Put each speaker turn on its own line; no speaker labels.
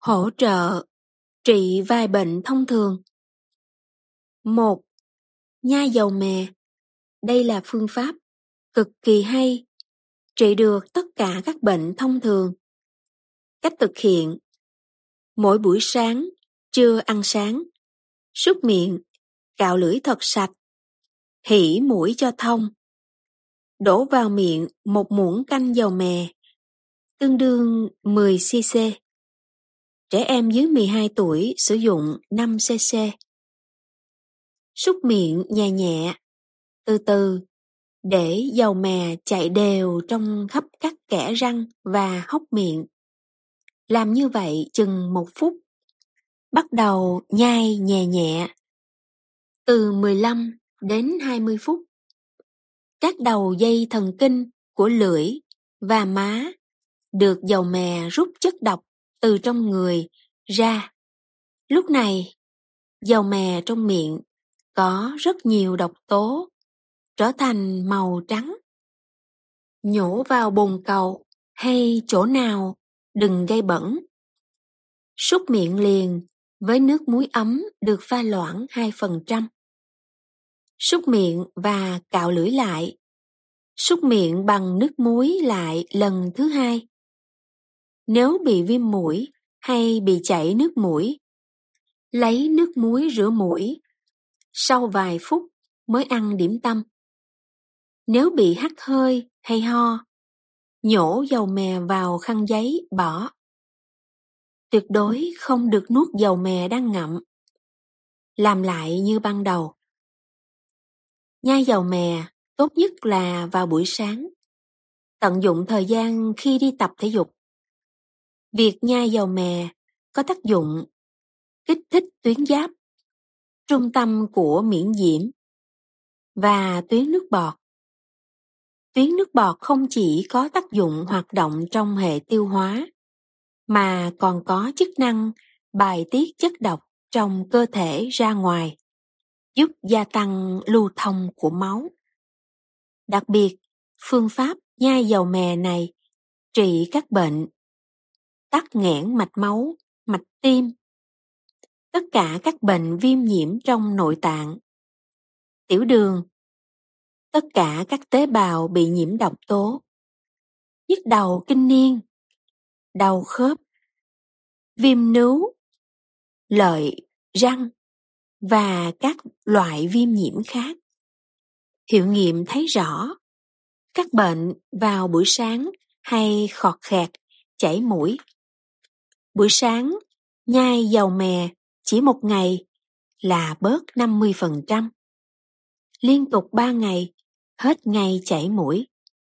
Hỗ trợ trị vài bệnh thông thường. một Nhai dầu mè. Đây là phương pháp cực kỳ hay, trị được tất cả các bệnh thông thường. Cách thực hiện Mỗi buổi sáng, trưa ăn sáng, súc miệng, cạo lưỡi thật sạch, hỉ mũi cho thông. Đổ vào miệng một muỗng canh dầu mè, tương đương 10cc. Trẻ em dưới 12 tuổi sử dụng 5cc. Súc miệng nhẹ nhẹ, từ từ, để dầu mè chạy đều trong khắp các kẽ răng và hốc miệng. Làm như vậy chừng một phút. Bắt đầu nhai nhẹ nhẹ. Từ 15 đến 20 phút. Các đầu dây thần kinh của lưỡi và má được dầu mè rút chất độc từ trong người ra. Lúc này, dầu mè trong miệng có rất nhiều độc tố trở thành màu trắng. Nhổ vào bồn cầu hay chỗ nào đừng gây bẩn. Súc miệng liền với nước muối ấm được pha loãng 2%. Súc miệng và cạo lưỡi lại. Súc miệng bằng nước muối lại lần thứ hai. Nếu bị viêm mũi hay bị chảy nước mũi, lấy nước muối rửa mũi. Sau vài phút mới ăn điểm tâm. Nếu bị hắt hơi hay ho, nhổ dầu mè vào khăn giấy bỏ. Tuyệt đối không được nuốt dầu mè đang ngậm. Làm lại như ban đầu. Nhai dầu mè tốt nhất là vào buổi sáng. Tận dụng thời gian khi đi tập thể dục. Việc nhai dầu mè có tác dụng kích thích tuyến giáp, trung tâm của miễn nhiễm và tuyến nước bọt. Tuyến nước bọt không chỉ có tác dụng hoạt động trong hệ tiêu hóa, mà còn có chức năng bài tiết chất độc trong cơ thể ra ngoài, giúp gia tăng lưu thông của máu. Đặc biệt, phương pháp nhai dầu mè này trị các bệnh tắc nghẽn mạch máu, mạch tim, tất cả các bệnh viêm nhiễm trong nội tạng, tiểu đường, tất cả các tế bào bị nhiễm độc tố, nhức đầu kinh niên, đau khớp, viêm nướu, lợi, răng và các loại viêm nhiễm khác. Hiệu nghiệm thấy rõ, các bệnh vào buổi sáng hay khọt khẹt, chảy mũi. Buổi sáng, nhai dầu mè chỉ một ngày là bớt 50%. Liên tục 3 ngày, hết ngày chảy mũi.